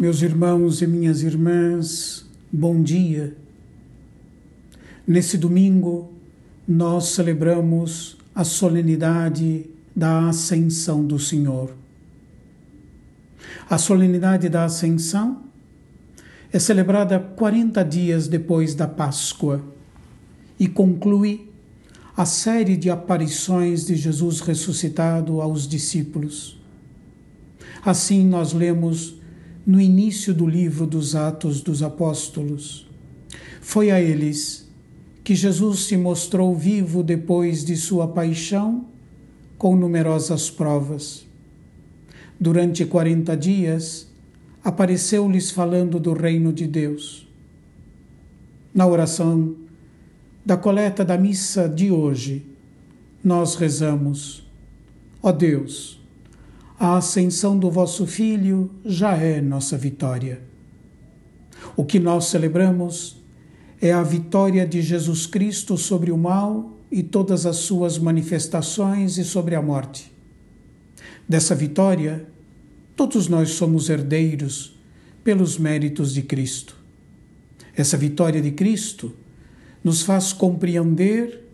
Meus irmãos e minhas irmãs, bom dia. Nesse domingo, nós celebramos a solenidade da Ascensão do Senhor. A solenidade da Ascensão é celebrada 40 dias depois da Páscoa e conclui a série de aparições de Jesus ressuscitado aos discípulos. Assim nós lemos no início do livro dos Atos dos Apóstolos. Foi a eles que Jesus se mostrou vivo depois de sua paixão, com numerosas provas. Durante quarenta dias, apareceu-lhes falando do reino de Deus. Na oração da coleta da missa de hoje, nós rezamos: Ó Deus, a ascensão do vosso Filho já é nossa vitória. O que nós celebramos é a vitória de Jesus Cristo sobre o mal e todas as suas manifestações e sobre a morte. Dessa vitória, todos nós somos herdeiros pelos méritos de Cristo. Essa vitória de Cristo nos faz compreender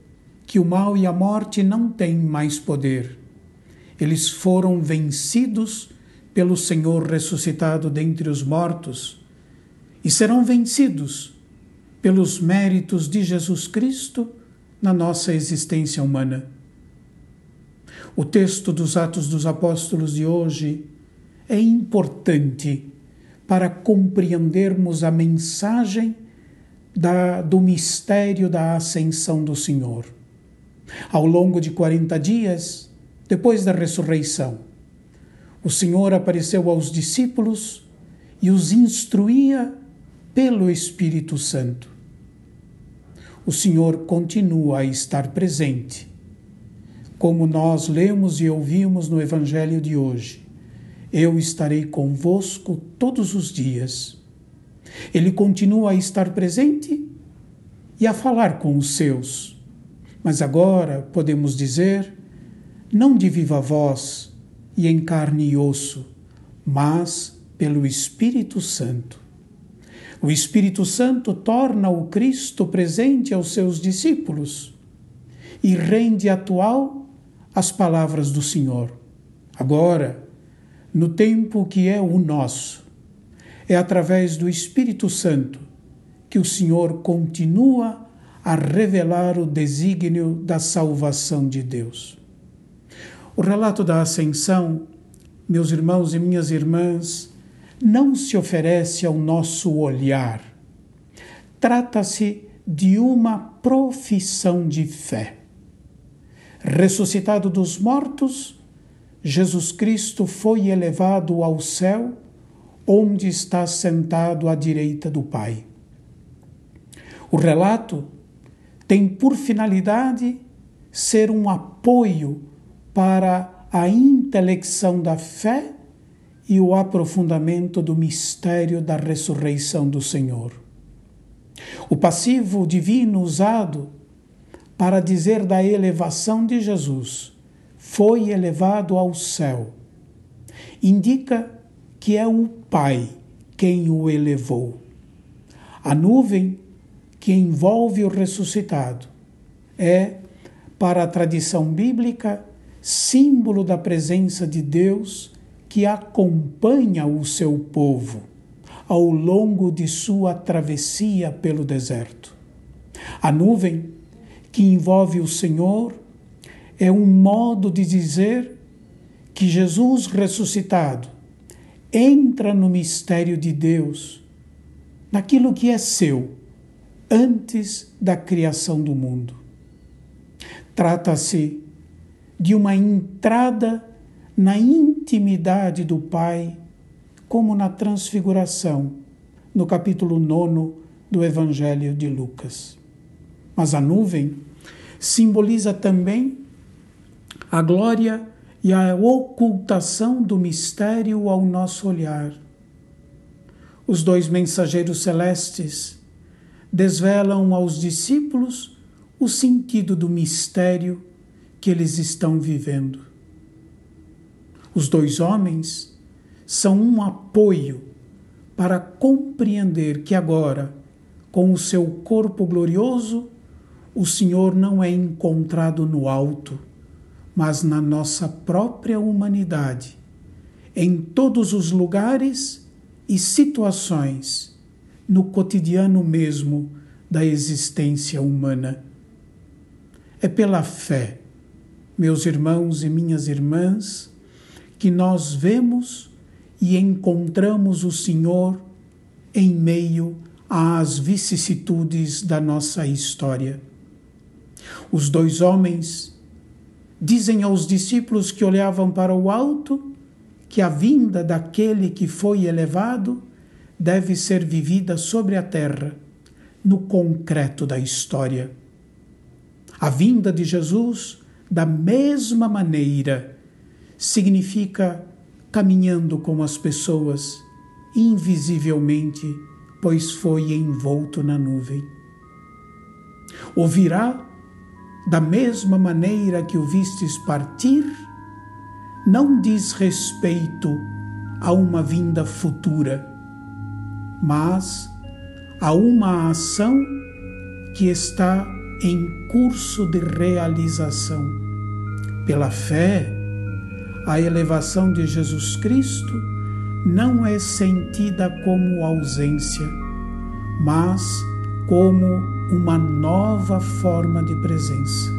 que o mal e a morte não têm mais poder. Eles foram vencidos pelo Senhor ressuscitado dentre os mortos e serão vencidos pelos méritos de Jesus Cristo na nossa existência humana. O texto dos Atos dos Apóstolos de hoje é importante para compreendermos a mensagem da, do mistério da ascensão do Senhor. Ao longo de 40 dias, depois da ressurreição, o Senhor apareceu aos discípulos e os instruía pelo Espírito Santo o Senhor continua a estar presente. Como nós lemos e ouvimos no Evangelho de hoje, eu estarei convosco todos os dias. Ele continua a estar presente e a falar com os seus. Mas agora podemos dizer, não de viva voz e em carne e osso, mas pelo Espírito Santo. O Espírito Santo torna o Cristo presente aos seus discípulos e rende atual as palavras do Senhor. Agora, no tempo que é o nosso, é através do Espírito Santo que o Senhor continua a revelar o desígnio da salvação de Deus. O relato da ascensão, meus irmãos e minhas irmãs, não se oferece ao nosso olhar. Trata-se de uma profissão de fé. Ressuscitado dos mortos, Jesus Cristo foi elevado ao céu, onde está sentado à direita do Pai. O relato tem por finalidade ser um apoio para a intelecção da fé e o aprofundamento do mistério da ressurreição do Senhor. O passivo divino usado para dizer da elevação de Jesus foi elevado ao céu indica que é o Pai quem o elevou. A nuvem que envolve o ressuscitado é, para a tradição bíblica, símbolo da presença de Deus que acompanha o seu povo ao longo de sua travessia pelo deserto. A nuvem que envolve o Senhor é um modo de dizer que Jesus ressuscitado entra no mistério de Deus, naquilo que é seu, antes da criação do mundo. Trata-se de uma entrada na intimidade do Pai, como na transfiguração, no capítulo 9 do Evangelho de Lucas. Mas a nuvem simboliza também a glória e a ocultação do mistério ao nosso olhar. Os dois mensageiros celestes desvelam aos discípulos o sentido do mistério que eles estão vivendo. Os dois homens são um apoio para compreender que agora, com o seu corpo glorioso, o Senhor não é encontrado no alto, mas na nossa própria humanidade, em todos os lugares e situações, no cotidiano mesmo da existência humana. É pela fé, meus irmãos e minhas irmãs, que nós vemos e encontramos o Senhor em meio às vicissitudes da nossa história. Os dois homens dizem aos discípulos que olhavam para o alto que a vinda daquele que foi elevado deve ser vivida sobre a terra, no concreto da história. A vinda de Jesus, da mesma maneira, significa caminhando com as pessoas, invisivelmente, pois foi envolto na nuvem. Ouvirá da mesma maneira que o vistes partir, não diz respeito a uma vinda futura, mas a uma ação que está em curso de realização. Pela fé, a elevação de Jesus Cristo não é sentida como ausência, mas como uma nova forma de presença.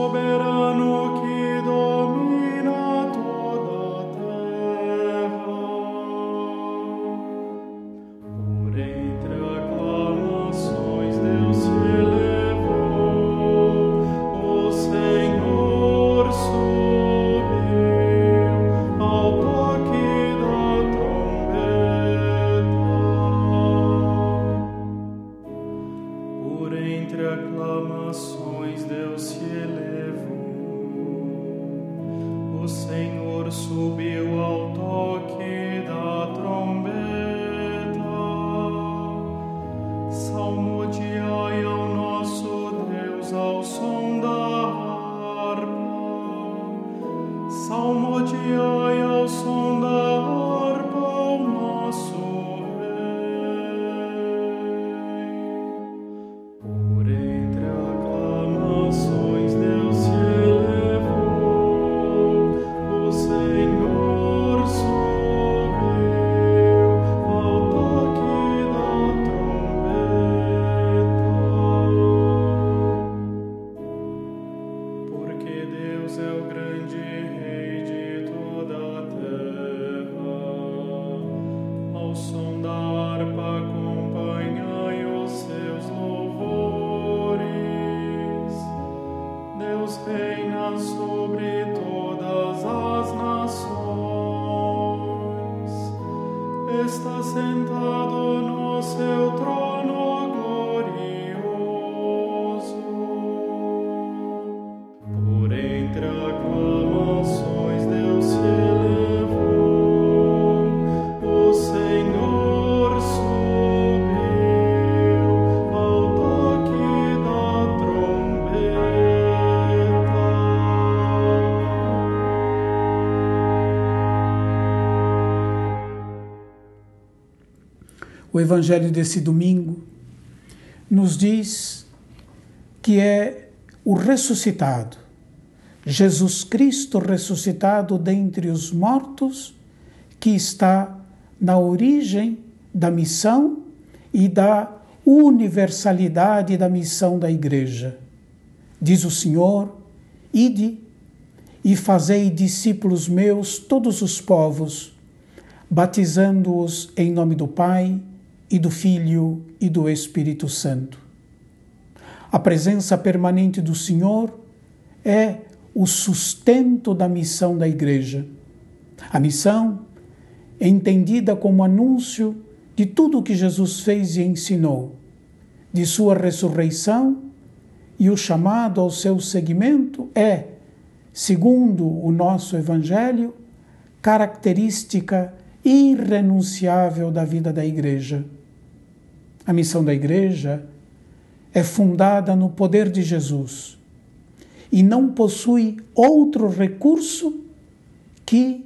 soberano que o evangelho desse domingo nos diz que é o ressuscitado, Jesus Cristo ressuscitado dentre os mortos, que está na origem da missão e da universalidade da missão da Igreja. Diz o Senhor: Ide e fazei discípulos meus todos os povos, batizando-os em nome do Pai e do Filho e do Espírito Santo. A presença permanente do Senhor é o sustento da missão da Igreja. A missão é entendida como anúncio de tudo o que Jesus fez e ensinou, de sua ressurreição, e o chamado ao seu seguimento é, segundo o nosso Evangelho, característica irrenunciável da vida da Igreja. A missão da Igreja é fundada no poder de Jesus e não possui outro recurso que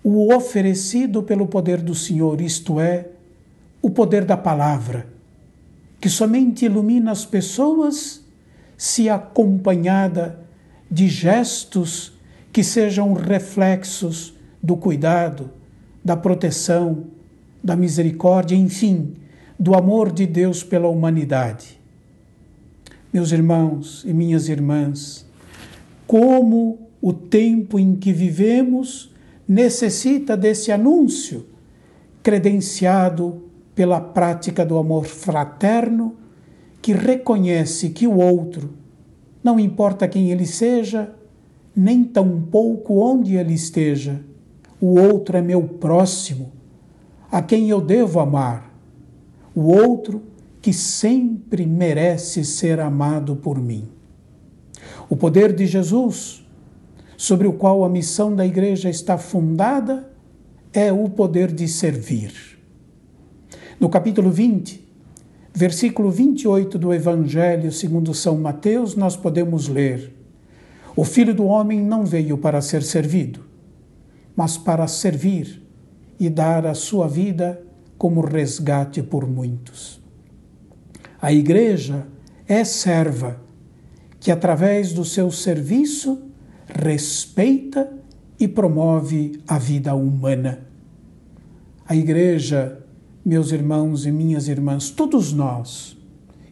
o oferecido pelo poder do Senhor, isto é, o poder da palavra, que somente ilumina as pessoas se acompanhada de gestos que sejam reflexos do cuidado, da proteção, da misericórdia, enfim, do amor de Deus pela humanidade. Meus irmãos e minhas irmãs, como o tempo em que vivemos necessita desse anúncio, credenciado pela prática do amor fraterno, que reconhece que o outro, não importa quem ele seja, nem tampouco onde ele esteja, o outro é meu próximo, a quem eu devo amar. O outro que sempre merece ser amado por mim. O poder de Jesus, sobre o qual a missão da igreja está fundada, é o poder de servir. No capítulo 20, versículo 28 do Evangelho segundo São Mateus, nós podemos ler: O filho do homem não veio para ser servido, mas para servir e dar a sua vida como resgate por muitos. A igreja é serva que, através do seu serviço, respeita e promove a vida humana. A igreja, meus irmãos e minhas irmãs, todos nós,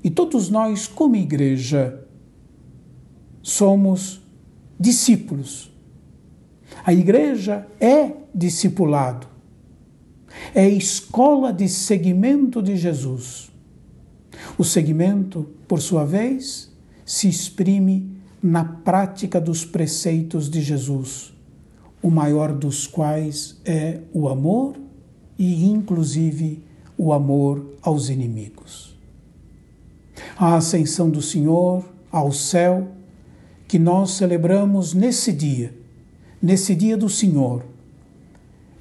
e todos nós, como igreja, somos discípulos a igreja é discipulado, é escola de seguimento de Jesus. O seguimento, por sua vez, se exprime na prática dos preceitos de Jesus, o maior dos quais é o amor e, inclusive, o amor aos inimigos. A ascensão do Senhor ao céu, que nós celebramos nesse dia, nesse dia do Senhor.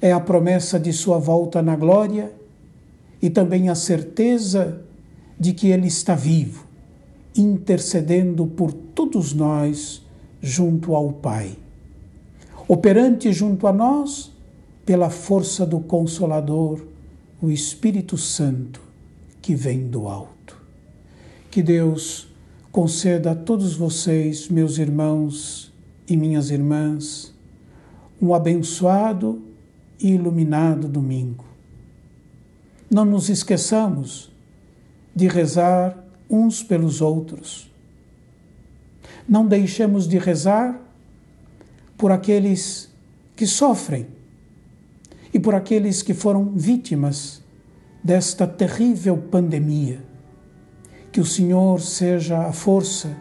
É a promessa de sua volta na glória e também a certeza de que Ele está vivo, intercedendo por todos nós junto ao Pai. Operante junto a nós pela força do Consolador, o Espírito Santo que vem do alto. Que Deus conceda a todos vocês, meus irmãos e minhas irmãs, um abençoado e iluminado domingo. Não nos esqueçamos de rezar uns pelos outros. Não deixemos de rezar por aqueles que sofrem e por aqueles que foram vítimas desta terrível pandemia. Que o Senhor seja a força,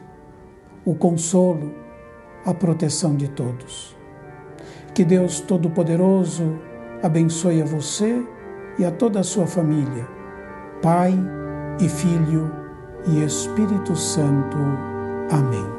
o consolo, a proteção de todos. Que Deus Todo-Poderoso abençoe a você e a toda a sua família, Pai e Filho e Espírito Santo. Amém.